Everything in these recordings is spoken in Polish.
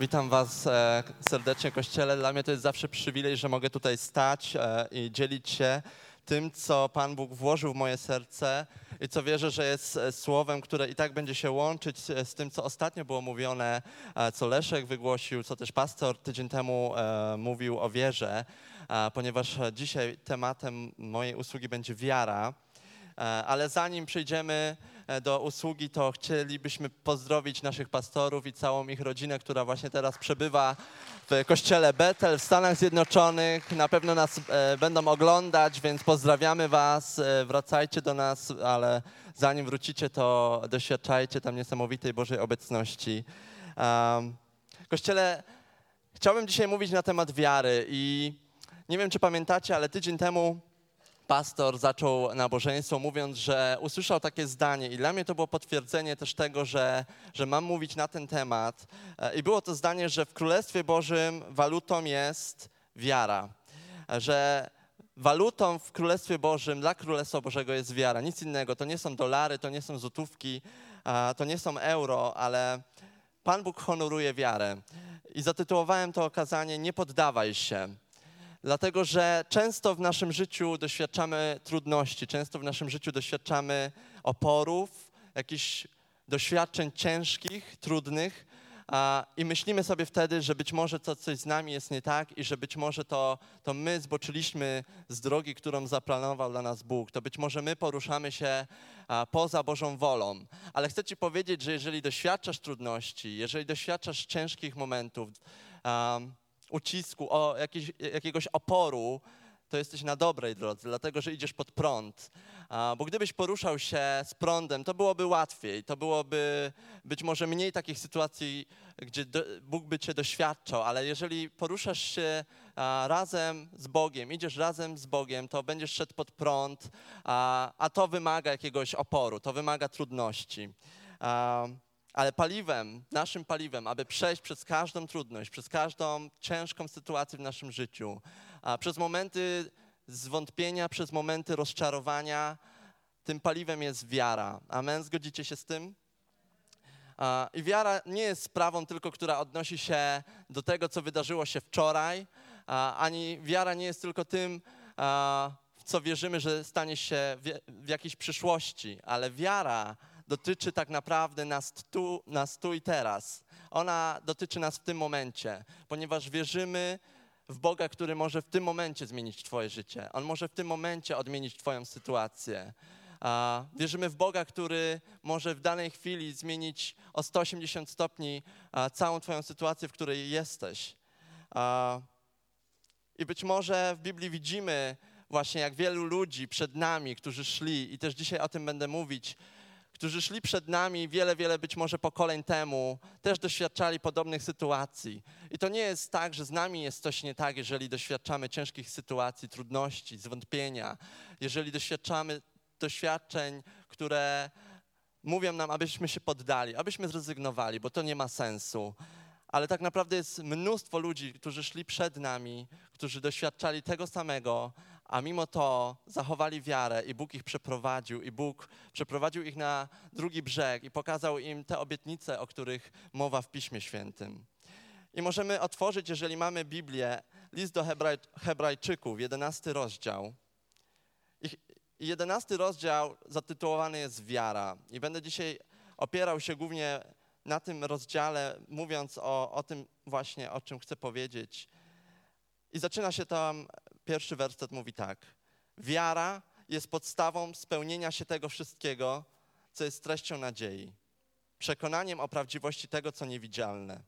Witam Was e, serdecznie, Kościele. Dla mnie to jest zawsze przywilej, że mogę tutaj stać e, i dzielić się tym, co Pan Bóg włożył w moje serce i co wierzę, że jest e, słowem, które i tak będzie się łączyć z tym, co ostatnio było mówione, co Leszek wygłosił, co też pastor tydzień temu mówił o wierze, ponieważ dzisiaj tematem mojej usługi będzie wiara. Ale zanim przejdziemy do usługi, to chcielibyśmy pozdrowić naszych pastorów i całą ich rodzinę, która właśnie teraz przebywa w kościele Betel w Stanach Zjednoczonych. Na pewno nas e, będą oglądać, więc pozdrawiamy Was. E, wracajcie do nas, ale zanim wrócicie, to doświadczajcie tam niesamowitej Bożej obecności. Kościele, chciałbym dzisiaj mówić na temat wiary i nie wiem, czy pamiętacie, ale tydzień temu pastor zaczął nabożeństwo mówiąc, że usłyszał takie zdanie i dla mnie to było potwierdzenie też tego, że, że mam mówić na ten temat. E, I było to zdanie, że w Królestwie Bożym walutą jest wiara. E, Że walutą w Królestwie Bożym dla Królestwa Bożego jest wiara. Nic innego. To nie są dolary, to nie są złotówki, to nie są euro, ale Pan Bóg honoruje wiarę. I zatytułowałem to okazanie Nie poddawaj się. Dlatego, że często w naszym życiu doświadczamy trudności, często w naszym życiu doświadczamy oporów, jakichś doświadczeń ciężkich, trudnych a, i myślimy sobie wtedy, że być może to coś z nami jest nie tak i że być może to, to my zboczyliśmy z drogi, którą zaplanował dla nas Bóg. To być może my poruszamy się a, poza Bożą wolą. Ale chcę Ci powiedzieć, że jeżeli doświadczasz trudności, jeżeli doświadczasz ciężkich momentów, um, ucisku, o jakiś, jakiegoś oporu, to jesteś na dobrej drodze, dlatego że idziesz pod prąd. Bo gdybyś poruszał się z prądem, to byłoby łatwiej, to byłoby być może mniej takich sytuacji, gdzie Bóg by cię doświadczał, ale jeżeli poruszasz się razem z Bogiem, idziesz razem z Bogiem, to będziesz szedł pod prąd, a to wymaga jakiegoś oporu, to wymaga trudności. Ale paliwem, naszym paliwem, aby przejść przez każdą trudność, przez każdą ciężką sytuację w naszym życiu, a przez momenty zwątpienia, przez momenty rozczarowania, tym paliwem jest wiara. Amen? Zgodzicie się z tym? I wiara nie jest sprawą tylko, która odnosi się do tego, co wydarzyło się wczoraj, ani wiara nie jest tylko tym, w co wierzymy, że stanie się w jakiejś przyszłości, ale wiara dotyczy tak naprawdę nas tu, nas tu i teraz. Ona dotyczy nas w tym momencie, ponieważ wierzymy w Boga, który może w tym momencie zmienić Twoje życie. On może w tym momencie odmienić Twoją sytuację. A, wierzymy w Boga, który może w danej chwili zmienić o 180 stopni całą Twoją sytuację, w której jesteś. A, I być może w Biblii widzimy właśnie, jak wielu ludzi przed nami, którzy szli, i też dzisiaj o tym będę mówić, którzy szli przed nami wiele, wiele być może pokoleń temu, też doświadczali podobnych sytuacji. I to nie jest tak, że z nami jest coś nie tak, jeżeli doświadczamy ciężkich sytuacji, trudności, zwątpienia, jeżeli doświadczamy doświadczeń, które mówią nam, abyśmy się poddali, abyśmy zrezygnowali, bo to nie ma sensu. Ale tak naprawdę jest mnóstwo ludzi, którzy szli przed nami, którzy doświadczali tego samego, a mimo to zachowali wiarę i Bóg ich przeprowadził, i Bóg przeprowadził ich na drugi brzeg i pokazał im te obietnice, o których mowa w Piśmie Świętym. I możemy otworzyć, jeżeli mamy Biblię, list do Hebraj, Hebrajczyków, 11 rozdział. I 11 rozdział zatytułowany jest Wiara. I będę dzisiaj opierał się głównie na tym rozdziale, mówiąc o, o tym właśnie, o czym chcę powiedzieć. I zaczyna się tam, pierwszy werset mówi tak. Wiara jest podstawą spełnienia się tego wszystkiego, co jest treścią nadziei. Przekonaniem o prawdziwości tego, co niewidzialne.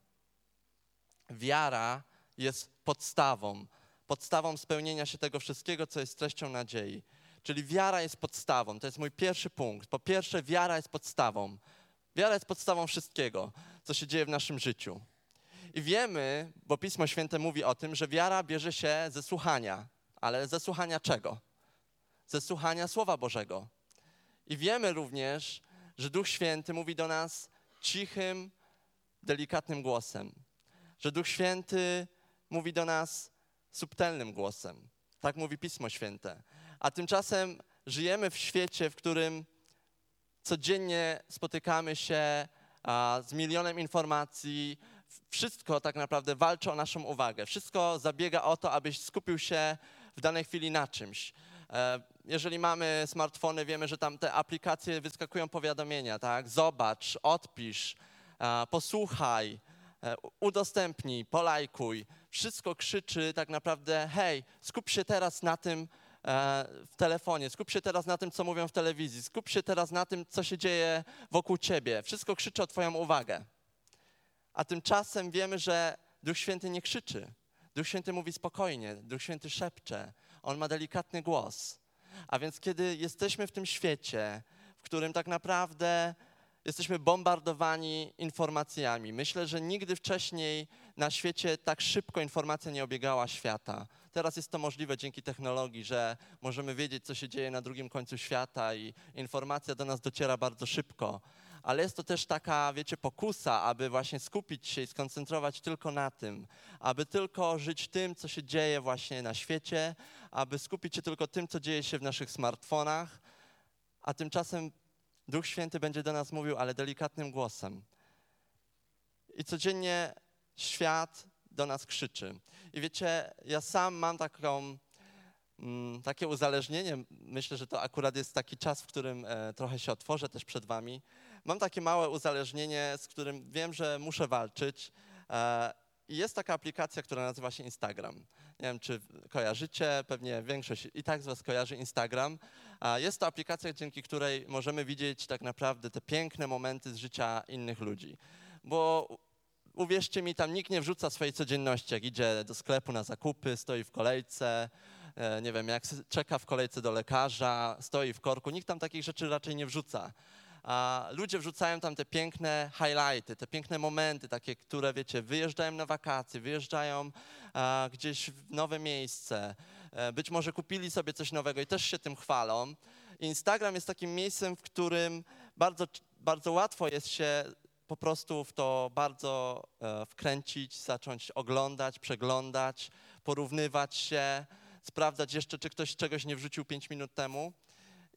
Wiara jest podstawą, podstawą spełnienia się tego wszystkiego, co jest treścią nadziei. Czyli wiara jest podstawą. To jest mój pierwszy punkt. Po pierwsze, wiara jest podstawą. Wiara jest podstawą wszystkiego, co się dzieje w naszym życiu. I wiemy, bo Pismo Święte mówi o tym, że wiara bierze się ze słuchania. Ale ze słuchania czego? Ze słuchania Słowa Bożego. I wiemy również, że Duch Święty mówi do nas cichym, delikatnym głosem. Że Duch Święty mówi do nas subtelnym głosem. Tak mówi Pismo Święte. A tymczasem żyjemy w świecie, w którym codziennie spotykamy się z milionem informacji. Wszystko tak naprawdę walczy o naszą uwagę. Wszystko zabiega o to, abyś skupił się w danej chwili na czymś. E, jeżeli mamy smartfony, wiemy, że tam te aplikacje wyskakują powiadomienia, tak? Zobacz, odpisz, e, posłuchaj, e, udostępnij, polajkuj. Wszystko krzyczy tak naprawdę, hej, skup się teraz na tym w telefonie, skup się teraz na tym, co mówią w telewizji, skup się teraz na tym, co się dzieje wokół ciebie. Wszystko krzyczy o twoją uwagę. A tymczasem wiemy, że Duch Święty nie krzyczy. Duch Święty mówi spokojnie, Duch Święty szepcze, On ma delikatny głos. A więc kiedy jesteśmy w tym świecie, w którym tak naprawdę jesteśmy bombardowani informacjami, myślę, że nigdy wcześniej na świecie tak szybko informacja nie obiegała świata. Teraz jest to możliwe dzięki technologii, że możemy wiedzieć, co się dzieje na drugim końcu świata i informacja do nas dociera bardzo szybko ale jest to też taka, wiecie, pokusa, aby właśnie skupić się i skoncentrować tylko na tym, aby tylko żyć tym, co się dzieje właśnie na świecie, aby skupić się tylko tym, co dzieje się w naszych smartfonach, a tymczasem Duch Święty będzie do nas mówił, ale delikatnym głosem. I codziennie świat do nas krzyczy. I wiecie, ja sam mam taką, mm, takie uzależnienie. Myślę, że to akurat jest taki czas, w którym e, trochę się otworzę też przed Wami mam takie małe uzależnienie, z którym wiem, że muszę walczyć. E, I jest taka aplikacja, która nazywa się Instagram. Nie wiem, czy kojarzycie, pewnie większość i tak z Was kojarzy Instagram. Jest to aplikacja, dzięki której możemy widzieć tak naprawdę te piękne momenty z życia innych ludzi. Bo uwierzcie mi, tam nikt nie wrzuca swojej codzienności, jak idzie do sklepu na zakupy, stoi w kolejce, e, nie wiem, jak czeka w kolejce do lekarza, stoi w korku. Nikt tam takich rzeczy raczej nie wrzuca a ludzie wrzucają tam te piękne highlighty, te piękne momenty, takie, które, wiecie, wyjeżdżają na wakacje, wyjeżdżają a, gdzieś w nowe miejsce, e, być może kupili sobie coś nowego i też się tym chwalą. Instagram jest takim miejscem, w którym bardzo, bardzo łatwo jest się po prostu w to bardzo e, wkręcić, zacząć oglądać, przeglądać, porównywać się, sprawdzać jeszcze, czy ktoś czegoś nie wrzucił pięć minut temu.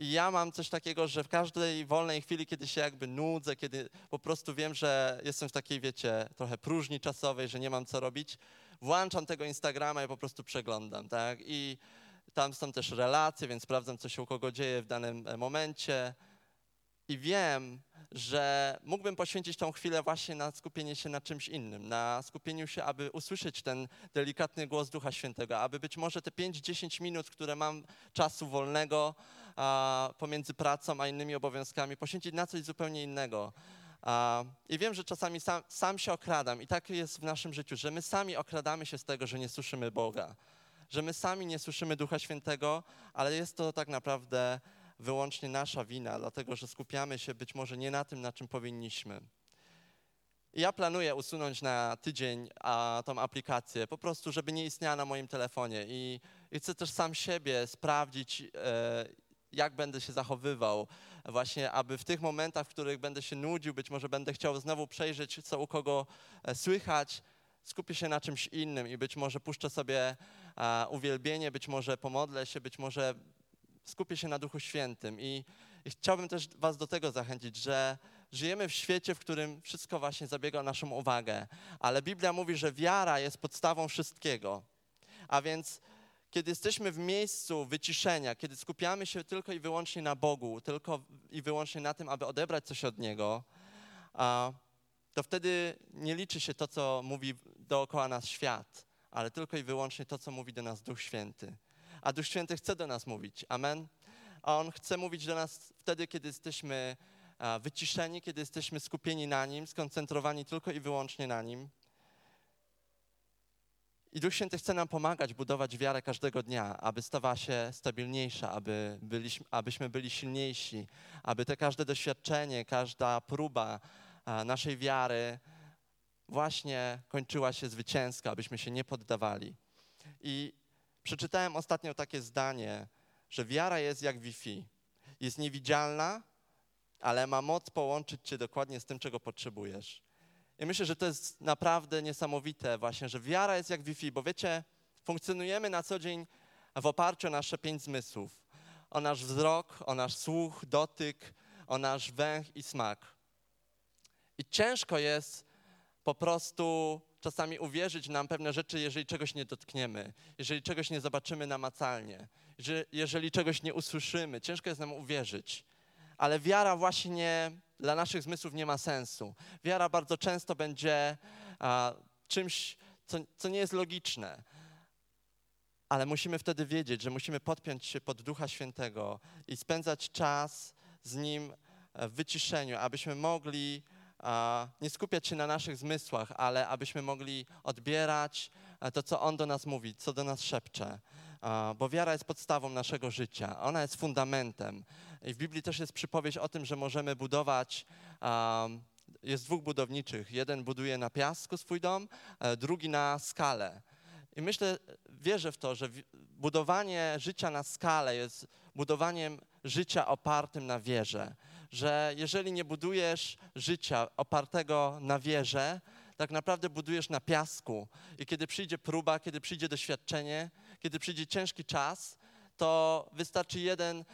I ja mam coś takiego, że w każdej wolnej chwili, kiedy się jakby nudzę, kiedy po prostu wiem, że jestem w takiej, wiecie, trochę próżni czasowej, że nie mam co robić, włączam tego Instagrama i po prostu przeglądam, tak? I tam są też relacje, więc sprawdzam, co się u kogo dzieje w danym e, momencie. I wiem, że mógłbym poświęcić tą chwilę właśnie na skupienie się na czymś innym, na skupieniu się, aby usłyszeć ten delikatny głos Ducha Świętego, aby być może te 5-10 minut, które mam czasu wolnego a, pomiędzy pracą a innymi obowiązkami, poświęcić na coś zupełnie innego. A, I wiem, że czasami sam, sam się okradam i tak jest w naszym życiu, że my sami okradamy się z tego, że nie słyszymy Boga, że my sami nie słyszymy Ducha Świętego, ale jest to tak naprawdę wyłącznie nasza wina, dlatego że skupiamy się być może nie na tym, na czym powinniśmy. Ja planuję usunąć na tydzień a, tą aplikację, po prostu, żeby nie istniała na moim telefonie. I, i chcę też sam siebie sprawdzić, e, jak będę się zachowywał, właśnie aby w tych momentach, w których będę się nudził, być może będę chciał znowu przejrzeć, co u kogo e, słychać, skupię się na czymś innym i być może puszczę sobie uwielbienie, być może pomodlę się, być może skupię się na Duchu Świętym. I, I, chciałbym też Was do tego zachęcić, że żyjemy w świecie, w którym wszystko właśnie zabiega naszą uwagę, ale Biblia mówi, że wiara jest podstawą wszystkiego. A więc kiedy jesteśmy w miejscu wyciszenia, kiedy skupiamy się tylko i wyłącznie na Bogu, tylko i wyłącznie na tym, aby odebrać coś od Niego, to wtedy nie liczy się to, co mówi dookoła nas świat, ale tylko i wyłącznie to, co mówi do nas Duch Święty a Duch Święty chce do nas mówić. Amen. A On chce mówić do nas wtedy, kiedy jesteśmy wyciszeni, kiedy jesteśmy skupieni na Nim, skoncentrowani tylko i wyłącznie na Nim. I Duch Święty chce nam pomagać budować wiarę każdego dnia, aby stawała się stabilniejsza, aby byliśmy, abyśmy byli silniejsi, aby te każde doświadczenie, każda próba naszej wiary właśnie kończyła się zwycięska, abyśmy się nie poddawali. I przeczytałem ostatnio takie zdanie, że wiara jest jak Wi-Fi. Jest niewidzialna, ale ma moc połączyć cię dokładnie z tym, czego potrzebujesz. I myślę, że to jest naprawdę niesamowite właśnie, że wiara jest jak Wi-Fi, bo wiecie, funkcjonujemy na co dzień w oparciu o nasze pięć zmysłów. O nasz wzrok, o nasz słuch, dotyk, o nasz węch i smak. I ciężko jest po prostu czasami uwierzyć nam pewne rzeczy, jeżeli czegoś nie dotkniemy, jeżeli czegoś nie zobaczymy namacalnie, że jeżeli czegoś nie usłyszymy. Ciężko jest nam uwierzyć. Ale wiara właśnie dla naszych zmysłów nie ma sensu. Wiara bardzo często będzie a, czymś, co, co nie jest logiczne. Ale musimy wtedy wiedzieć, że musimy podpiąć się pod Ducha Świętego i spędzać czas z Nim w wyciszeniu, abyśmy mogli nie skupiać się na naszych zmysłach, ale abyśmy mogli odbierać e, to, co On do nas mówi, co do nas szepcze. Bo wiara jest podstawą naszego życia, ona jest fundamentem. I w Biblii też jest przypowieść o tym, że możemy budować. Jest dwóch budowniczych. Jeden buduje na piasku swój dom, e, drugi na skale. I myślę, wierzę w to, że budowanie życia na skalę jest budowaniem życia opartym na wierze że jeżeli nie budujesz życia opartego na wierze, tak naprawdę budujesz na piasku. I kiedy przyjdzie próba, kiedy przyjdzie doświadczenie, kiedy przyjdzie ciężki czas, to wystarczy jeden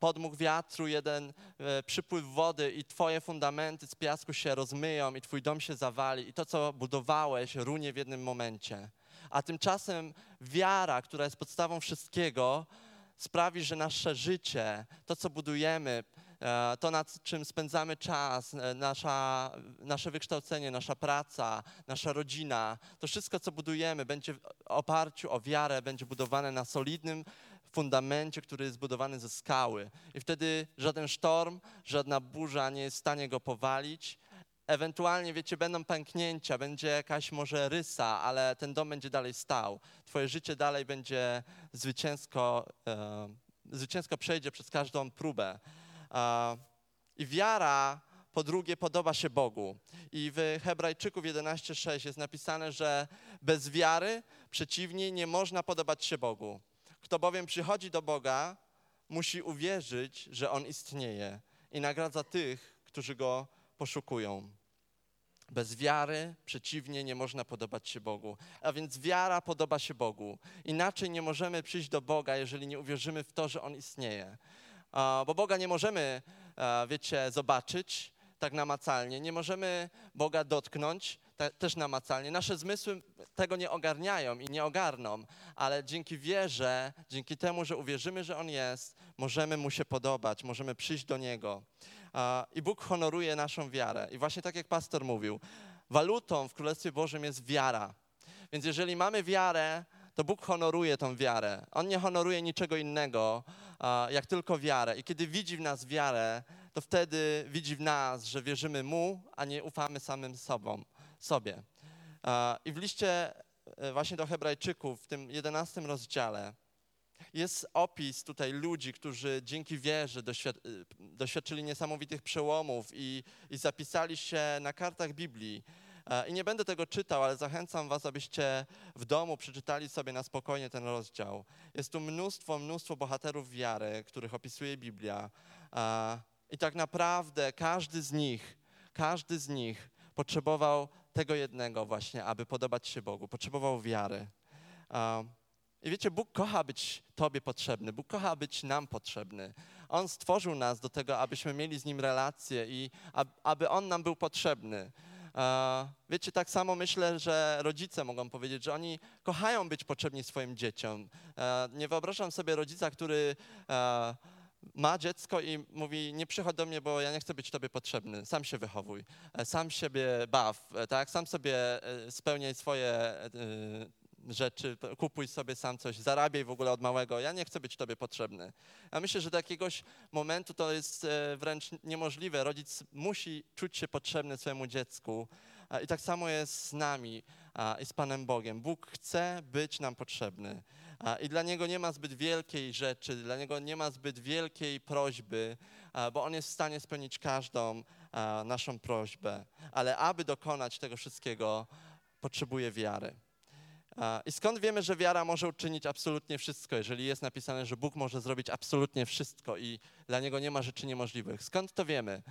podmuch wiatru, jeden e, przypływ wody i twoje fundamenty z piasku się rozmyją i twój dom się zawali i to, co budowałeś, runie w jednym momencie. A tymczasem wiara, która jest podstawą wszystkiego, sprawi, że nasze życie, to, co budujemy, to nad czym spędzamy czas, e, nasza, nasze wykształcenie, nasza praca, nasza rodzina, to wszystko, co budujemy, będzie w oparciu o wiarę, będzie budowane na solidnym fundamencie, który jest zbudowany ze skały. I wtedy żaden sztorm, żadna burza nie jest w stanie go powalić. Ewentualnie, wiecie, będą pęknięcia, będzie jakaś może rysa, ale ten dom będzie dalej stał. Twoje życie dalej będzie zwycięsko, e, zwycięsko przejdzie przez każdą próbę. I wiara, po drugie, podoba się Bogu. I w Hebrajczyków 11:6 jest napisane, że bez wiary, przeciwnie, nie można podobać się Bogu. Kto bowiem przychodzi do Boga, musi uwierzyć, że On istnieje i nagradza tych, którzy Go poszukują. Bez wiary, przeciwnie, nie można podobać się Bogu. A więc wiara podoba się Bogu. Inaczej nie możemy przyjść do Boga, jeżeli nie uwierzymy w to, że On istnieje bo Boga nie możemy, wiecie, zobaczyć tak namacalnie, nie możemy Boga dotknąć też namacalnie. Nasze zmysły tego nie ogarniają i nie ogarną, ale dzięki wierze, dzięki temu, że uwierzymy, że On jest, możemy Mu się podobać, możemy przyjść do Niego. I Bóg honoruje naszą wiarę. I właśnie tak jak pastor mówił, walutą w Królestwie Bożym jest wiara. Więc jeżeli mamy wiarę, to Bóg honoruje tą wiarę. On nie honoruje niczego innego, jak tylko wiarę. I kiedy widzi w nas wiarę, to wtedy widzi w nas, że wierzymy Mu, a nie ufamy samym sobą, sobie. I w liście e, właśnie do Hebrajczyków, w tym jedenastym rozdziale, jest opis tutaj ludzi, którzy dzięki wierze e, doświadczyli niesamowitych przełomów i, i zapisali się na kartach Biblii I nie będę tego czytał, ale zachęcam Was, abyście w domu przeczytali sobie na spokojnie ten rozdział. Jest tu mnóstwo, mnóstwo bohaterów wiary, których opisuje Biblia. E, I tak naprawdę każdy z nich, każdy z nich potrzebował tego jednego właśnie, aby podobać się Bogu. Potrzebował wiary. E, I wiecie, Bóg kocha być Tobie potrzebny, Bóg kocha być nam potrzebny. On stworzył nas do tego, abyśmy mieli z Nim relacje i aby On nam był potrzebny. Wiecie, tak samo myślę, że rodzice mogą powiedzieć, że oni kochają być potrzebni swoim dzieciom. Nie wyobrażam sobie rodzica, który ma dziecko i mówi, nie przychodź do mnie, bo ja nie chcę być tobie potrzebny, sam się wychowuj, sam siebie baw, tak? sam sobie e, spełniaj swoje e, rzeczy, kupuj sobie sam coś, zarabiaj w ogóle od małego, ja nie chcę być tobie potrzebny. Ja myślę, że do jakiegoś momentu to jest e, wręcz niemożliwe. Rodzic musi czuć się potrzebny swojemu dziecku i tak samo jest z nami i z Panem Bogiem. Bóg chce być nam potrzebny i dla Niego nie ma zbyt wielkiej rzeczy, dla Niego nie ma zbyt wielkiej prośby, bo On jest w stanie spełnić każdą naszą prośbę, ale aby dokonać tego wszystkiego, potrzebuje wiary. I skąd wiemy, że wiara może uczynić absolutnie wszystko, jeżeli jest napisane, że Bóg może zrobić absolutnie wszystko i dla Niego nie ma rzeczy niemożliwych? Skąd to wiemy?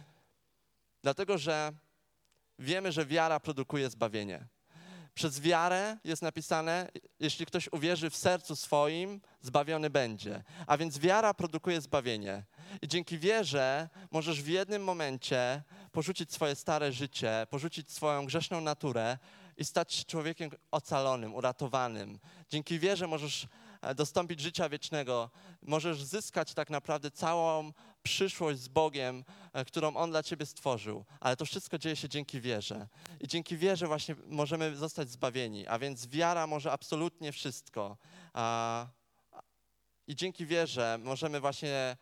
Dlatego, że wiemy, że wiara produkuje zbawienie. Przez wiarę jest napisane, jeśli ktoś uwierzy w sercu swoim, zbawiony będzie. A więc wiara produkuje zbawienie. I dzięki wierze możesz w jednym momencie porzucić swoje stare życie, porzucić swoją grzeszną naturę i stać się człowiekiem ocalonym, uratowanym. Dzięki wierze możesz e, dostąpić życia wiecznego, możesz zyskać tak naprawdę całą przyszłość z Bogiem, e, którą On dla ciebie stworzył. Ale to wszystko dzieje się dzięki wierze. I dzięki wierze właśnie możemy zostać zbawieni. A więc wiara może absolutnie wszystko. I dzięki wierze możemy właśnie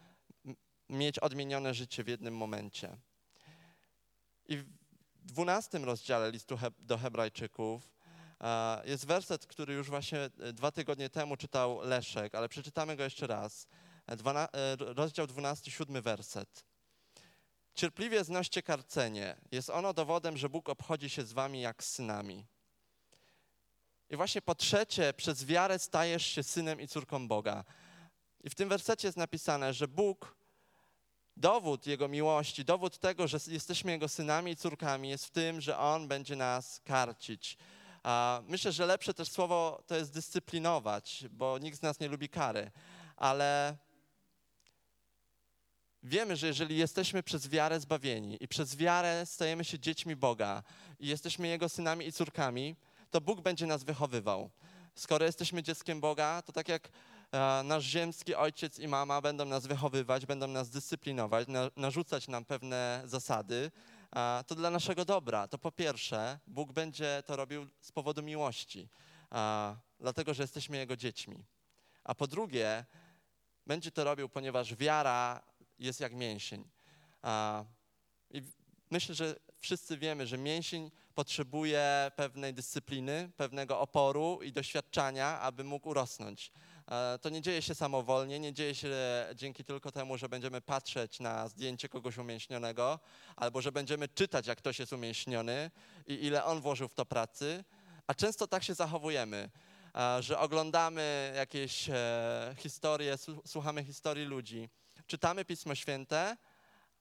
mieć odmienione życie w jednym momencie. I dwunastym rozdziale listu do Hebrajczyków jest werset, który już właśnie e, dwa tygodnie temu czytał Leszek, ale przeczytamy go jeszcze raz. Dwana, e, rozdział 12, siódmy werset. Cierpliwie znoście karcenie. Jest ono dowodem, że Bóg obchodzi się z wami jak z synami. I właśnie po trzecie, przez wiarę stajesz się synem i córką Boga. I w tym wersecie jest napisane, że Bóg, dowód Jego miłości, dowód tego, że jesteśmy Jego synami i córkami, jest w tym, że On będzie nas karcić. Myślę, że lepsze też słowo to jest dyscyplinować, bo nikt z nas nie lubi kary, ale wiemy, że jeżeli jesteśmy przez wiarę zbawieni i przez wiarę stajemy się dziećmi Boga i jesteśmy Jego synami i córkami, to Bóg będzie nas wychowywał. Skoro jesteśmy dzieckiem Boga, to tak jak nasz ziemski ojciec i mama będą nas wychowywać, będą nas dyscyplinować, narzucać nam pewne zasady, to dla naszego dobra. To po pierwsze, Bóg będzie to robił z powodu miłości, dlatego że jesteśmy Jego dziećmi. A po drugie, będzie to robił, ponieważ wiara jest jak mięsień. I myślę, że wszyscy wiemy, że mięsień potrzebuje pewnej dyscypliny, pewnego oporu i doświadczania, aby mógł urosnąć. E, to nie dzieje się samowolnie, nie dzieje się dzięki tylko temu, że będziemy patrzeć na zdjęcie kogoś umięśnionego, albo że będziemy czytać, jak ktoś jest umięśniony i ile on włożył w to pracy, a często tak się zachowujemy, e, że oglądamy jakieś e, historie, słuchamy historii ludzi, czytamy Pismo Święte,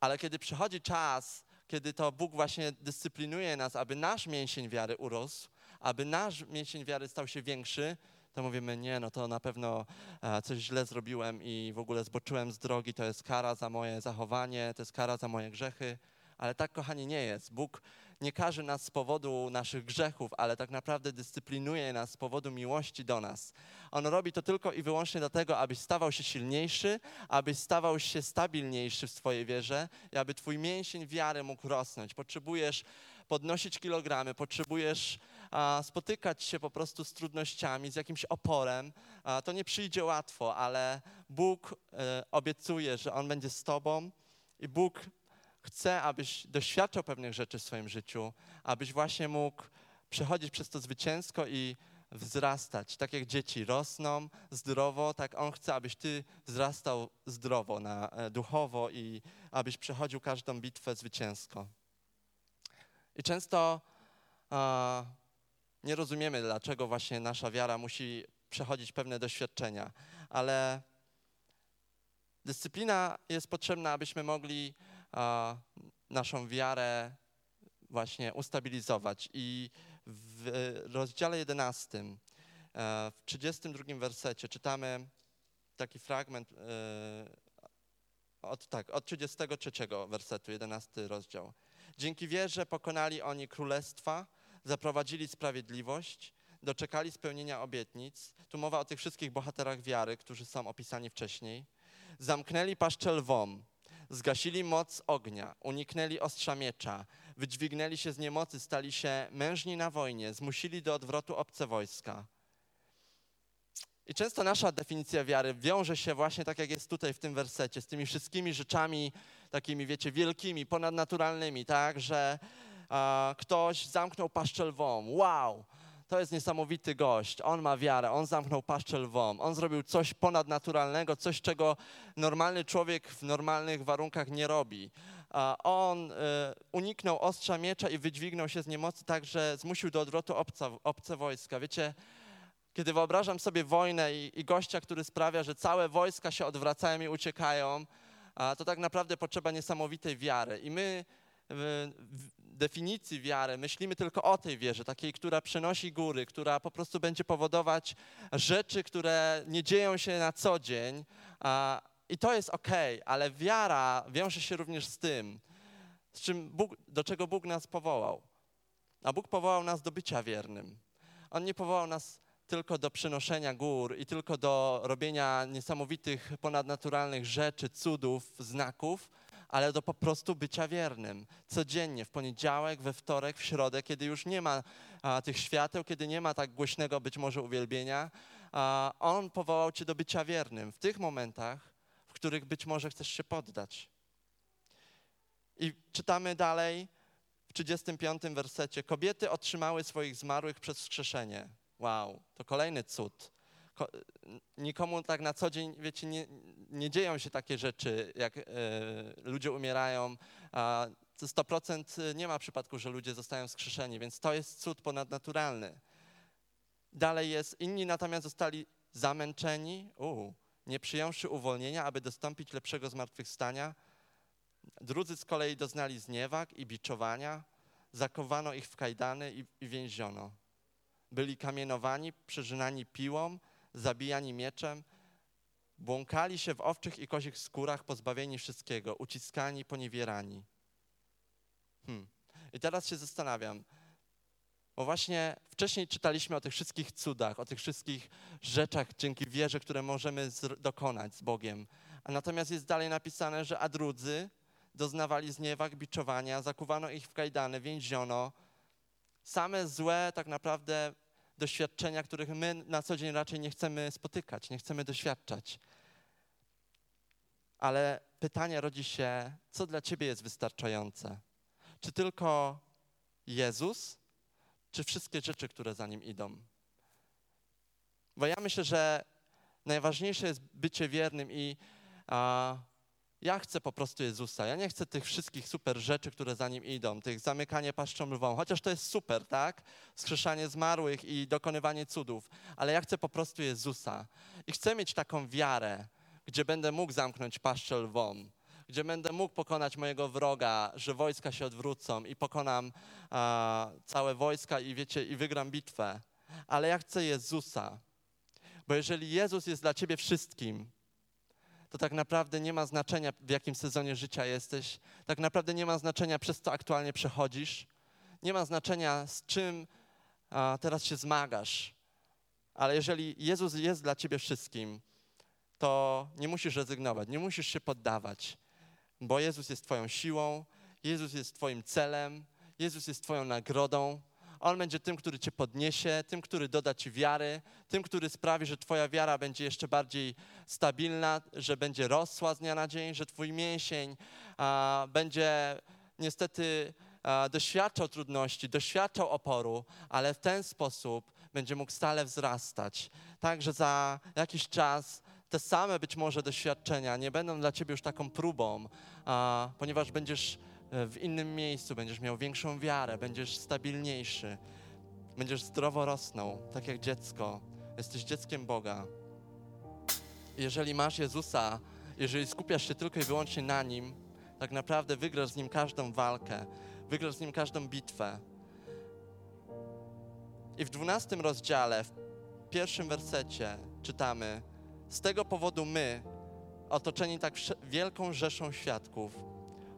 ale kiedy przychodzi czas, kiedy to Bóg właśnie dyscyplinuje nas, aby nasz mięsień wiary urósł, aby nasz mięsień wiary stał się większy, to mówimy, nie, no to na pewno e, coś źle zrobiłem i w ogóle zboczyłem z drogi, to jest kara za moje zachowanie, to jest kara za moje grzechy. Ale tak, kochani, nie jest. Bóg nie każe nas z powodu naszych grzechów, ale tak naprawdę dyscyplinuje nas z powodu miłości do nas. On robi to tylko i wyłącznie dlatego, abyś stawał się silniejszy, abyś stawał się stabilniejszy w swojej wierze i aby twój mięsień wiary mógł rosnąć. Potrzebujesz podnosić kilogramy, potrzebujesz spotykać się po prostu z trudnościami, z jakimś oporem. To nie przyjdzie łatwo, ale Bóg e, obiecuje, że On będzie z Tobą i Bóg chce, abyś doświadczał pewnych rzeczy w swoim życiu, abyś właśnie mógł przechodzić przez to zwycięsko i wzrastać. Tak jak dzieci rosną zdrowo, tak On chce, abyś Ty wzrastał zdrowo, na, e, duchowo i abyś przechodził każdą bitwę zwycięsko. I często nie rozumiemy, dlaczego właśnie nasza wiara musi przechodzić pewne doświadczenia, ale dyscyplina jest potrzebna, abyśmy mogli a, naszą wiarę właśnie ustabilizować. I w rozdziale 11, e, w 32 wersecie czytamy taki fragment e, od, tak, od 33 wersetu, 11 rozdział. Dzięki wierze pokonali oni królestwa, zaprowadzili sprawiedliwość, doczekali spełnienia obietnic. Tu mowa o tych wszystkich bohaterach wiary, którzy są opisani wcześniej. Zamknęli paszczę lwom, zgasili moc ognia, uniknęli ostrza miecza, wydźwignęli się z niemocy, stali się mężni na wojnie, zmusili do odwrotu obce wojska. I często nasza definicja wiary wiąże się właśnie tak, jak jest tutaj w tym wersecie, z tymi wszystkimi rzeczami takimi, wiecie, wielkimi, ponadnaturalnymi, tak, że ktoś zamknął paszczę lwom. Wow! to jest niesamowity gość, on ma wiarę, on zamknął paszczę lwom, on zrobił coś ponadnaturalnego, coś, czego normalny człowiek w normalnych warunkach nie robi. On e, uniknął ostrza miecza i wydźwignął się z niemocy tak, że zmusił do odwrotu obca, obce wojska. Wiecie, kiedy wyobrażam sobie wojnę i, i gościa, który sprawia, że całe wojska się odwracają i uciekają, to tak naprawdę potrzeba niesamowitej wiary. I my definicji wiary myślimy tylko o tej wierze, takiej, która przenosi góry, która po prostu będzie powodować rzeczy, które nie dzieją się na co dzień. I to jest ok, ale wiara wiąże się również z tym, z czym Bóg, do czego Bóg nas powołał. A Bóg powołał nas do bycia wiernym. On nie powołał nas tylko do przenoszenia gór i tylko do robienia niesamowitych, ponadnaturalnych rzeczy, cudów, znaków, ale do po prostu bycia wiernym. Codziennie, w poniedziałek, we wtorek, w środę, kiedy już nie ma a, tych świateł, kiedy nie ma tak głośnego być może uwielbienia, a, On powołał cię do bycia wiernym w tych momentach, w których być może chcesz się poddać. I czytamy dalej w 35 wersecie. Kobiety otrzymały swoich zmarłych przez wskrzeszenie. Wow, to kolejny cud. Nikomu tak na co dzień, wiecie, nie, nie dzieją się takie rzeczy, jak e, ludzie umierają. A 100% nie ma przypadku, że ludzie zostają wskrzeszeni, więc to jest cud ponadnaturalny. Dalej jest, inni natomiast zostali zamęczeni, uu, nie przyjąwszy uwolnienia, aby dostąpić lepszego zmartwychwstania. Drudzy z kolei doznali zniewag i biczowania, zakowano ich w kajdany i, i więziono byli kamienowani, przeżynani piłą, zabijani mieczem, błąkali się w owczych i kozich skórach, pozbawieni wszystkiego, uciskani, poniewierani. Hmm. I teraz się zastanawiam, bo właśnie wcześniej czytaliśmy o tych wszystkich cudach, o tych wszystkich rzeczach dzięki wierze, które możemy dokonać z Bogiem. A natomiast jest dalej napisane, że a drudzy doznawali zniewag, biczowania, zakuwano ich w kajdany, więziono. Same złe tak naprawdę doświadczenia, których my na co dzień raczej nie chcemy spotykać, nie chcemy doświadczać. Ale pytanie rodzi się, co dla ciebie jest wystarczające? Czy tylko Jezus, czy wszystkie rzeczy, które za nim idą? Bo ja myślę, że najważniejsze jest bycie wiernym i a, ja chcę po prostu Jezusa. Ja nie chcę tych wszystkich super rzeczy, które za nim idą, tych zamykanie paszczą lwą, chociaż to jest super, tak? Skrzeszanie zmarłych i dokonywanie cudów, ale ja chcę po prostu Jezusa. I chcę mieć taką wiarę, gdzie będę mógł zamknąć paszczę lwą, gdzie będę mógł pokonać mojego wroga, że wojska się odwrócą i pokonam całe wojska i wiecie, i wygram bitwę. Ale ja chcę Jezusa. Bo jeżeli Jezus jest dla ciebie wszystkim, to tak naprawdę nie ma znaczenia, w jakim sezonie życia jesteś. Tak naprawdę nie ma znaczenia, przez co aktualnie przechodzisz. Nie ma znaczenia, z czym a, teraz się zmagasz. Ale jeżeli Jezus jest dla ciebie wszystkim, to nie musisz rezygnować, nie musisz się poddawać, bo Jezus jest Twoją siłą, Jezus jest Twoim celem, Jezus jest Twoją nagrodą. On będzie tym, który cię podniesie, tym, który doda ci wiary, tym, który sprawi, że twoja wiara będzie jeszcze bardziej stabilna, że będzie rosła z dnia na dzień, że twój mięsień a, będzie niestety a, doświadczał trudności, doświadczał oporu, ale w ten sposób będzie mógł stale wzrastać. Tak, że za jakiś czas te same być może doświadczenia nie będą dla ciebie już taką próbą, a, ponieważ będziesz w innym miejscu, będziesz miał większą wiarę, będziesz stabilniejszy, będziesz zdrowo rosnął, tak jak dziecko. Jesteś dzieckiem Boga. Jeżeli masz Jezusa, jeżeli skupiasz się tylko i wyłącznie na Nim, tak naprawdę wygrasz z Nim każdą walkę, wygrasz z Nim każdą bitwę. I w dwunastym rozdziale, w pierwszym wersecie czytamy, z tego powodu my, otoczeni tak wielką rzeszą świadków,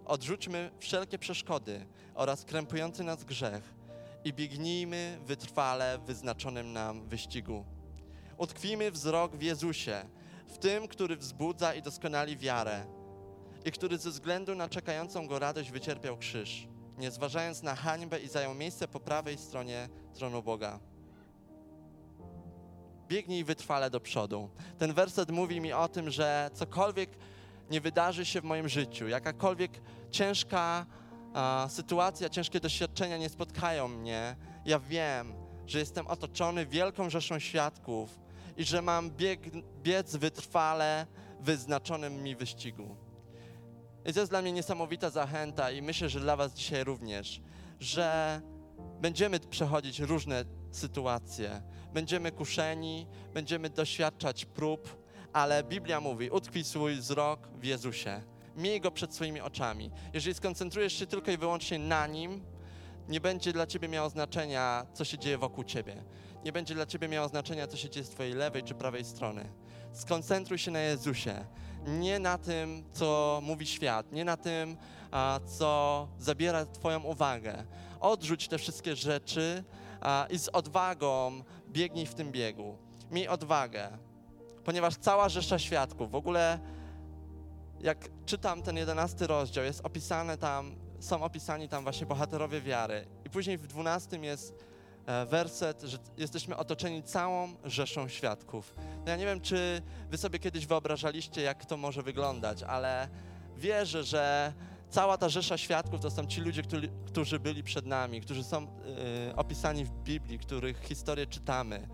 Odrzućmy wszelkie przeszkody oraz krępujący nas grzech i biegnijmy wytrwale w wyznaczonym nam wyścigu. Utkwijmy wzrok w Jezusie, w tym, który wzbudza i doskonali wiarę i który ze względu na czekającą go radość wycierpiał krzyż, nie zważając na hańbę i zajął miejsce po prawej stronie tronu Boga. Biegnij wytrwale do przodu. Ten werset mówi mi o tym, że cokolwiek nie wydarzy się w moim życiu, jakakolwiek ciężka a, sytuacja, ciężkie doświadczenia nie spotkają mnie, ja wiem, że jestem otoczony wielką rzeszą świadków i że mam bieg, biec wytrwale wyznaczonym mi wyścigu. I to jest dla mnie niesamowita zachęta i myślę, że dla Was dzisiaj również, że będziemy przechodzić różne sytuacje, będziemy kuszeni, będziemy doświadczać prób, ale Biblia mówi: utkwij swój wzrok w Jezusie. Miej go przed swoimi oczami. Jeżeli skoncentrujesz się tylko i wyłącznie na nim, nie będzie dla ciebie miało znaczenia, co się dzieje wokół ciebie. Nie będzie dla ciebie miało znaczenia, co się dzieje z twojej lewej czy prawej strony. Skoncentruj się na Jezusie. Nie na tym, co mówi świat, nie na tym, co zabiera twoją uwagę. Odrzuć te wszystkie rzeczy i z odwagą biegnij w tym biegu. Miej odwagę, ponieważ cała rzesza świadków, w ogóle jak czytam ten jedenasty rozdział, jest opisane tam, są opisani tam właśnie bohaterowie wiary. I później w dwunastym jest e, werset, że jesteśmy otoczeni całą rzeszą świadków. No ja nie wiem, czy wy sobie kiedyś wyobrażaliście, jak to może wyglądać, ale wierzę, że cała ta rzesza świadków to są ci ludzie, którzy, którzy byli przed nami, którzy są y, opisani w Biblii, których historię czytamy.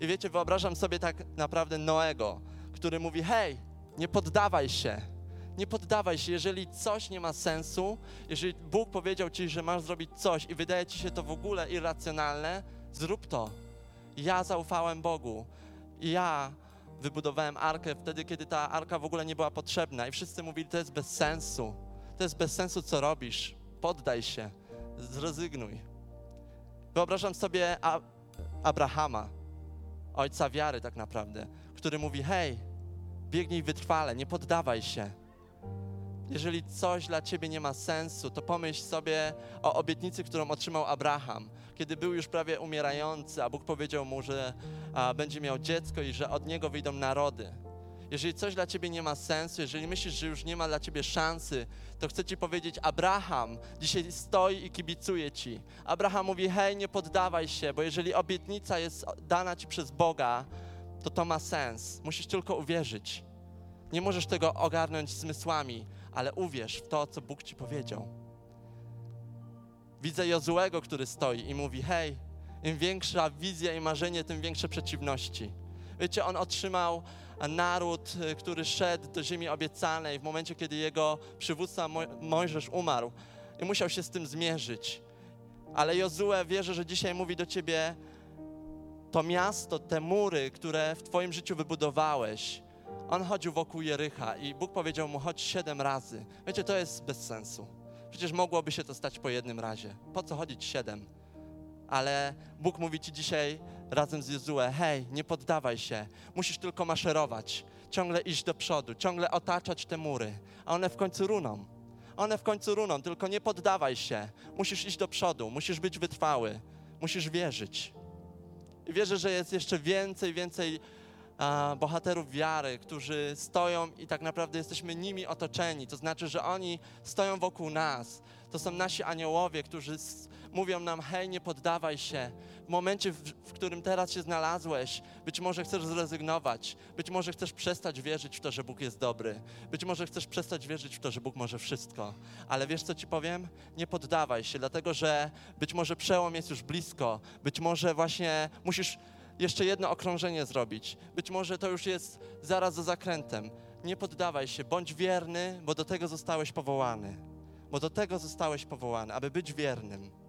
I wiecie, wyobrażam sobie tak naprawdę Noego, który mówi: Hej, nie poddawaj się. Nie poddawaj się, jeżeli coś nie ma sensu, jeżeli Bóg powiedział ci, że masz zrobić coś i wydaje ci się to w ogóle irracjonalne, zrób to. Ja zaufałem Bogu. Ja wybudowałem arkę wtedy, kiedy ta arka w ogóle nie była potrzebna. I wszyscy mówili, to jest bez sensu. To jest bez sensu, co robisz. Poddaj się. Zrezygnuj. Wyobrażam sobie Abrahama, ojca wiary tak naprawdę, który mówi, hej, biegnij wytrwale, nie poddawaj się. Jeżeli coś dla ciebie nie ma sensu, to pomyśl sobie o obietnicy, którą otrzymał Abraham, kiedy był już prawie umierający, a Bóg powiedział mu, że a, będzie miał dziecko i że od niego wyjdą narody. Jeżeli coś dla ciebie nie ma sensu, jeżeli myślisz, że już nie ma dla ciebie szansy, to chcę ci powiedzieć, Abraham dzisiaj stoi i kibicuje ci. Abraham mówi, hej, nie poddawaj się, bo jeżeli obietnica jest dana ci przez Boga, to to ma sens. Musisz tylko uwierzyć. Nie możesz tego ogarnąć zmysłami, ale uwierz w to, co Bóg ci powiedział. Widzę Jozułego, który stoi i mówi: Hej, im większa wizja i marzenie, tym większe przeciwności. Wiecie, on otrzymał naród, y, który szedł do ziemi obiecanej w momencie, kiedy jego przywódca Mojżesz umarł i musiał się z tym zmierzyć. Ale Jozue wierzę, że dzisiaj mówi do ciebie: To miasto, te mury, które w Twoim życiu wybudowałeś, on chodził wokół Jericha i Bóg powiedział mu, chodź siedem razy. Wiecie, to jest bez sensu. Przecież mogłoby się to stać po jednym razie. Po co chodzić siedem? Ale Bóg mówi ci dzisiaj razem z Jezue, hej, nie poddawaj się. Musisz tylko maszerować, ciągle iść do przodu, ciągle otaczać te mury. A one w końcu runą. One w końcu runą, tylko nie poddawaj się. Musisz iść do przodu, musisz być wytrwały, musisz wierzyć. I wierzę, że jest jeszcze więcej, więcej bohaterów wiary, którzy stoją i tak naprawdę jesteśmy nimi otoczeni. To znaczy, że oni stoją wokół nas. To są nasi aniołowie, którzy mówią nam: hej, nie poddawaj się. W momencie, w, w którym teraz się znalazłeś, być może chcesz zrezygnować, być może chcesz przestać wierzyć w to, że Bóg jest dobry, być może chcesz przestać wierzyć w to, że Bóg może wszystko. Ale wiesz, co ci powiem? Nie poddawaj się, dlatego że być może przełom jest już blisko, być może właśnie musisz jeszcze jedno okrążenie zrobić. Być może to już jest zaraz za zakrętem. Nie poddawaj się, bądź wierny, bo do tego zostałeś powołany. Bo do tego zostałeś powołany, aby być wiernym.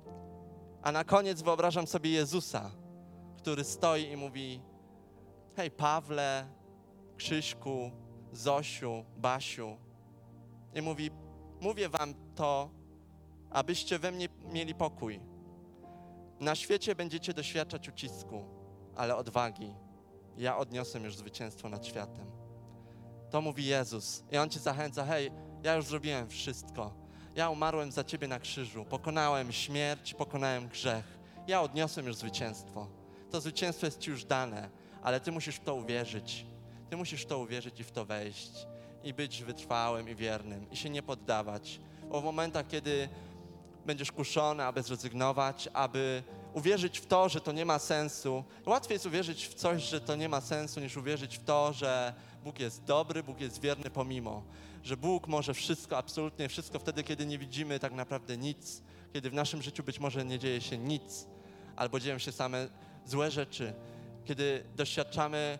A na koniec wyobrażam sobie Jezusa, który stoi i mówi: Hej, Pawle, Krzyśku, Zosiu, Basiu. I mówi: Mówię wam to, abyście we mnie mieli pokój. Na świecie będziecie doświadczać ucisku ale odwagi. Ja odniosę już zwycięstwo nad światem. To mówi Jezus. I On cię zachęca, hej, ja już zrobiłem wszystko. Ja umarłem za ciebie na krzyżu. Pokonałem śmierć, pokonałem grzech. Ja odniosłem już zwycięstwo. To zwycięstwo jest ci już dane, ale ty musisz w to uwierzyć. Ty musisz w to uwierzyć i w to wejść. I być wytrwałym i wiernym. I się nie poddawać. W momentach, kiedy będziesz kuszony, aby zrezygnować, aby uwierzyć w to, że to nie ma sensu. Łatwiej jest uwierzyć w coś, że to nie ma sensu, niż uwierzyć w to, że Bóg jest dobry, Bóg jest wierny pomimo. Że Bóg może wszystko, absolutnie wszystko, wtedy, kiedy nie widzimy tak naprawdę nic, kiedy w naszym życiu być może nie dzieje się nic, albo dzieją się same złe rzeczy, kiedy doświadczamy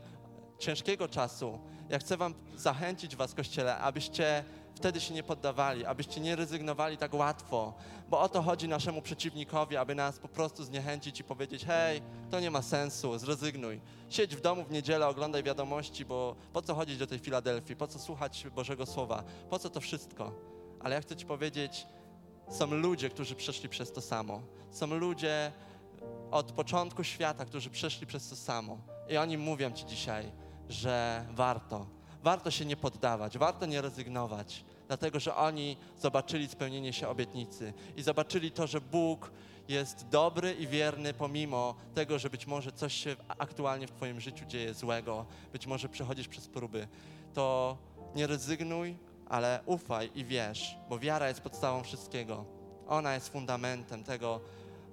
ciężkiego czasu, ja chcę Wam zachęcić Was, Kościele, abyście wtedy się nie poddawali, abyście nie rezygnowali tak łatwo, bo o to chodzi naszemu przeciwnikowi, aby nas po prostu zniechęcić i powiedzieć: hej, to nie ma sensu, zrezygnuj. Siedź w domu w niedzielę, oglądaj wiadomości, bo po co chodzić do tej Filadelfii, po co słuchać Bożego Słowa, po co to wszystko? Ale ja chcę Ci powiedzieć, są ludzie, którzy przeszli przez to samo. Są ludzie od początku świata, którzy przeszli przez to samo. I oni mówią Ci dzisiaj, że warto. Warto się nie poddawać, warto nie rezygnować, dlatego że oni zobaczyli spełnienie się obietnicy i zobaczyli to, że Bóg jest dobry i wierny, pomimo tego, że być może coś się aktualnie w Twoim życiu dzieje złego, być może przechodzisz przez próby. To nie rezygnuj, ale ufaj i wierz, bo wiara jest podstawą wszystkiego. Ona jest fundamentem tego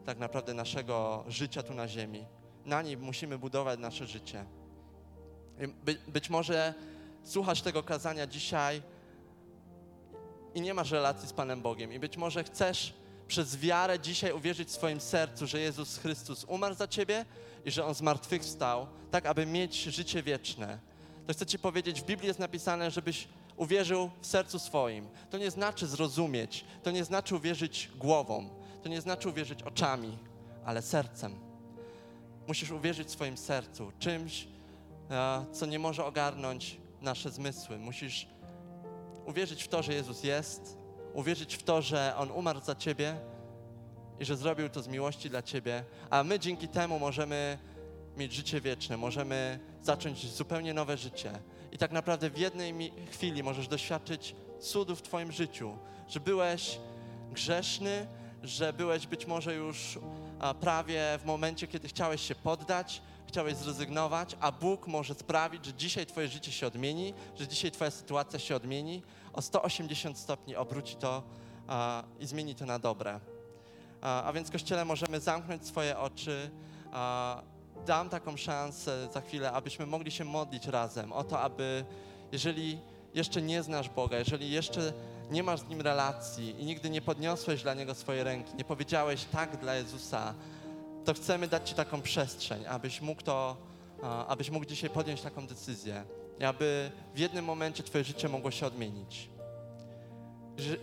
tak naprawdę naszego życia tu na ziemi. Na niej musimy budować nasze życie. By, być może słuchasz tego kazania dzisiaj i nie masz relacji z Panem Bogiem. I być może chcesz przez wiarę dzisiaj uwierzyć w swoim sercu, że Jezus Chrystus umarł za ciebie i że On zmartwychwstał, tak aby mieć życie wieczne. To chcę Ci powiedzieć, w Biblii jest napisane, żebyś uwierzył w sercu swoim. To nie znaczy zrozumieć, to nie znaczy uwierzyć głową, to nie znaczy uwierzyć oczami, ale sercem. Musisz uwierzyć w swoim sercu, czymś, e, co nie może ogarnąć nasze zmysły. Musisz uwierzyć w to, że Jezus jest, uwierzyć w to, że On umarł za Ciebie i że zrobił to z miłości dla Ciebie, a my dzięki temu możemy mieć życie wieczne, możemy zacząć zupełnie nowe życie. I tak naprawdę w jednej chwili możesz doświadczyć cudów w Twoim życiu, że byłeś grzeszny, że byłeś być może już prawie w momencie, kiedy chciałeś się poddać, chciałeś zrezygnować, a Bóg może sprawić, że dzisiaj Twoje życie się odmieni, że dzisiaj Twoja sytuacja się odmieni, o 180 stopni obróci to a, i zmieni to na dobre. A, a więc, Kościele, możemy zamknąć swoje oczy. A, dam taką szansę za chwilę, abyśmy mogli się modlić razem o to, aby, jeżeli jeszcze nie znasz Boga, jeżeli jeszcze nie masz z Nim relacji i nigdy nie podniosłeś dla Niego swojej ręki, nie powiedziałeś tak dla Jezusa, to chcemy dać Ci taką przestrzeń, abyś mógł to, abyś mógł dzisiaj podjąć taką decyzję i aby w jednym momencie Twoje życie mogło się odmienić.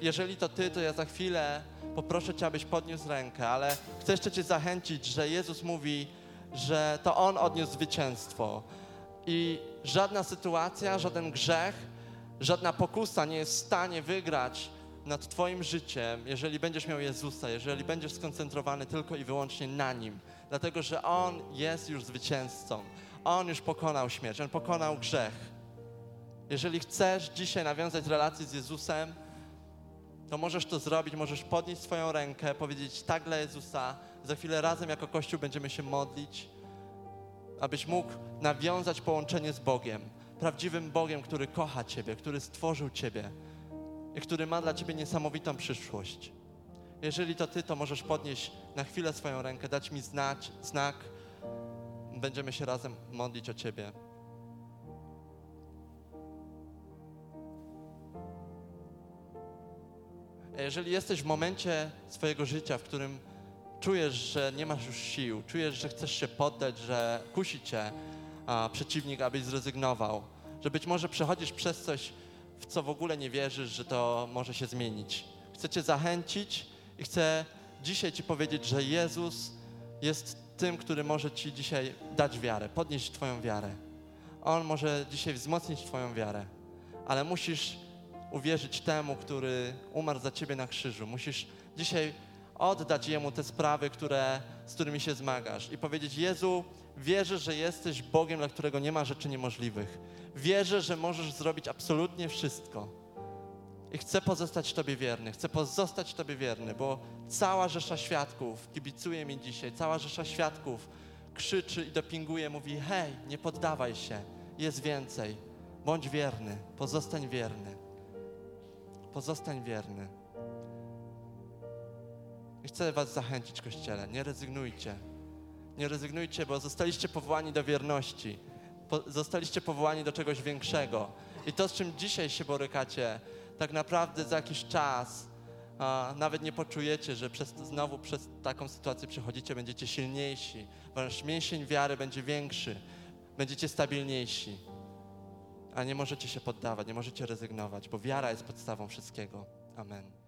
Jeżeli to Ty, to ja za chwilę poproszę Cię, abyś podniósł rękę, ale chcę jeszcze Cię zachęcić, że Jezus mówi, że to On odniósł zwycięstwo i żadna sytuacja, żaden grzech, żadna pokusa nie jest w stanie wygrać nad Twoim życiem, jeżeli będziesz miał Jezusa, jeżeli będziesz skoncentrowany tylko i wyłącznie na Nim. Dlatego, że On jest już zwycięzcą. On już pokonał śmierć, On pokonał grzech. Jeżeli chcesz dzisiaj nawiązać relację z Jezusem, to możesz to zrobić, możesz podnieść swoją rękę, powiedzieć tak dla Jezusa. Za chwilę razem jako Kościół będziemy się modlić, abyś mógł nawiązać połączenie z Bogiem, prawdziwym Bogiem, który kocha Ciebie, który stworzył Ciebie i który ma dla Ciebie niesamowitą przyszłość. Jeżeli to Ty, to możesz podnieść na chwilę swoją rękę, dać mi znać, znak. Będziemy się razem modlić o Ciebie. Jeżeli jesteś w momencie swojego życia, w którym czujesz, że nie masz już sił, czujesz, że chcesz się poddać, że kusi cię a, przeciwnik, abyś zrezygnował, że być może przechodzisz przez coś, w co w ogóle nie wierzysz, że to może się zmienić. Chcę Cię zachęcić i chcę dzisiaj Ci powiedzieć, że Jezus jest tym, który może Ci dzisiaj dać wiarę, podnieść Twoją wiarę. On może dzisiaj wzmocnić Twoją wiarę, ale musisz uwierzyć temu, który umarł za Ciebie na krzyżu. Musisz dzisiaj oddać Jemu te sprawy, które, z którymi się zmagasz i powiedzieć, Jezu, wierzę, że jesteś Bogiem, dla którego nie ma rzeczy niemożliwych. Wierzę, że możesz zrobić absolutnie wszystko. I chcę pozostać Tobie wierny, chcę pozostać Tobie wierny, bo cała rzesza świadków kibicuje mi dzisiaj, cała rzesza świadków krzyczy i dopinguje, mówi: hej, nie poddawaj się, jest więcej, bądź wierny, pozostań wierny. Pozostań wierny. I chcę Was zachęcić, Kościele, nie rezygnujcie. Nie rezygnujcie, bo zostaliście powołani do wierności po, zostaliście powołani do czegoś większego. I to, z czym dzisiaj się borykacie, tak naprawdę za jakiś czas a, nawet nie poczujecie, że przez, znowu przez taką sytuację przechodzicie, będziecie silniejsi. Wasz mięsień wiary będzie większy, będziecie stabilniejsi. A nie możecie się poddawać, nie możecie rezygnować, bo wiara jest podstawą wszystkiego. Amen.